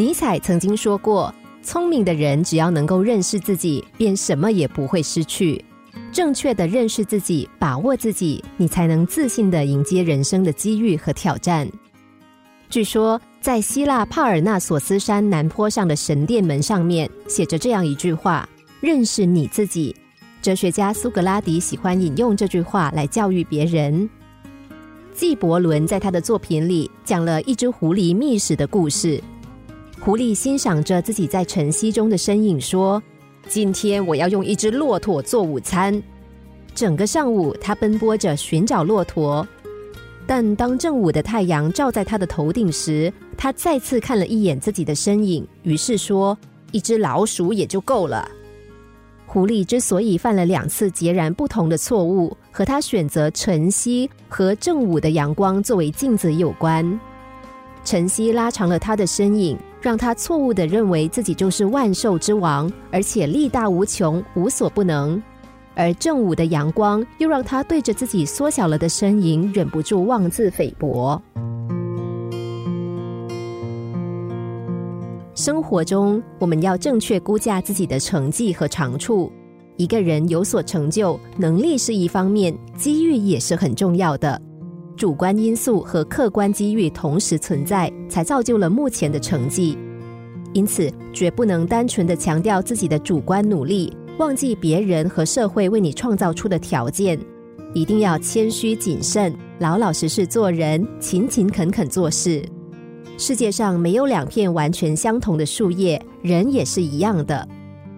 尼采曾经说过：“聪明的人只要能够认识自己，便什么也不会失去。正确的认识自己，把握自己，你才能自信的迎接人生的机遇和挑战。”据说，在希腊帕尔纳索斯山南坡上的神殿门上面写着这样一句话：“认识你自己。”哲学家苏格拉底喜欢引用这句话来教育别人。纪伯伦在他的作品里讲了一只狐狸觅食的故事。狐狸欣赏着自己在晨曦中的身影，说：“今天我要用一只骆驼做午餐。”整个上午，他奔波着寻找骆驼。但当正午的太阳照在他的头顶时，他再次看了一眼自己的身影，于是说：“一只老鼠也就够了。”狐狸之所以犯了两次截然不同的错误，和他选择晨曦和正午的阳光作为镜子有关。晨曦拉长了他的身影，让他错误的认为自己就是万兽之王，而且力大无穷，无所不能。而正午的阳光又让他对着自己缩小了的身影忍不住妄自菲薄。生活中，我们要正确估价自己的成绩和长处。一个人有所成就，能力是一方面，机遇也是很重要的。主观因素和客观机遇同时存在，才造就了目前的成绩。因此，绝不能单纯的强调自己的主观努力。忘记别人和社会为你创造出的条件，一定要谦虚谨慎，老老实实做人，勤勤恳恳做事。世界上没有两片完全相同的树叶，人也是一样的。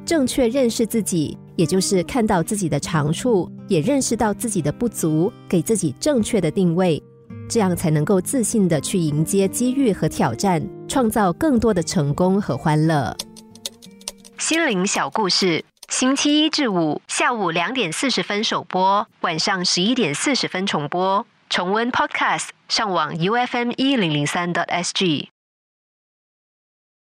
正确认识自己，也就是看到自己的长处，也认识到自己的不足，给自己正确的定位，这样才能够自信的去迎接机遇和挑战，创造更多的成功和欢乐。心灵小故事。星期一至五下午两点四十分首播，晚上十一点四十分重播。重温 Podcast，上网 U F M 一零零三 t S G。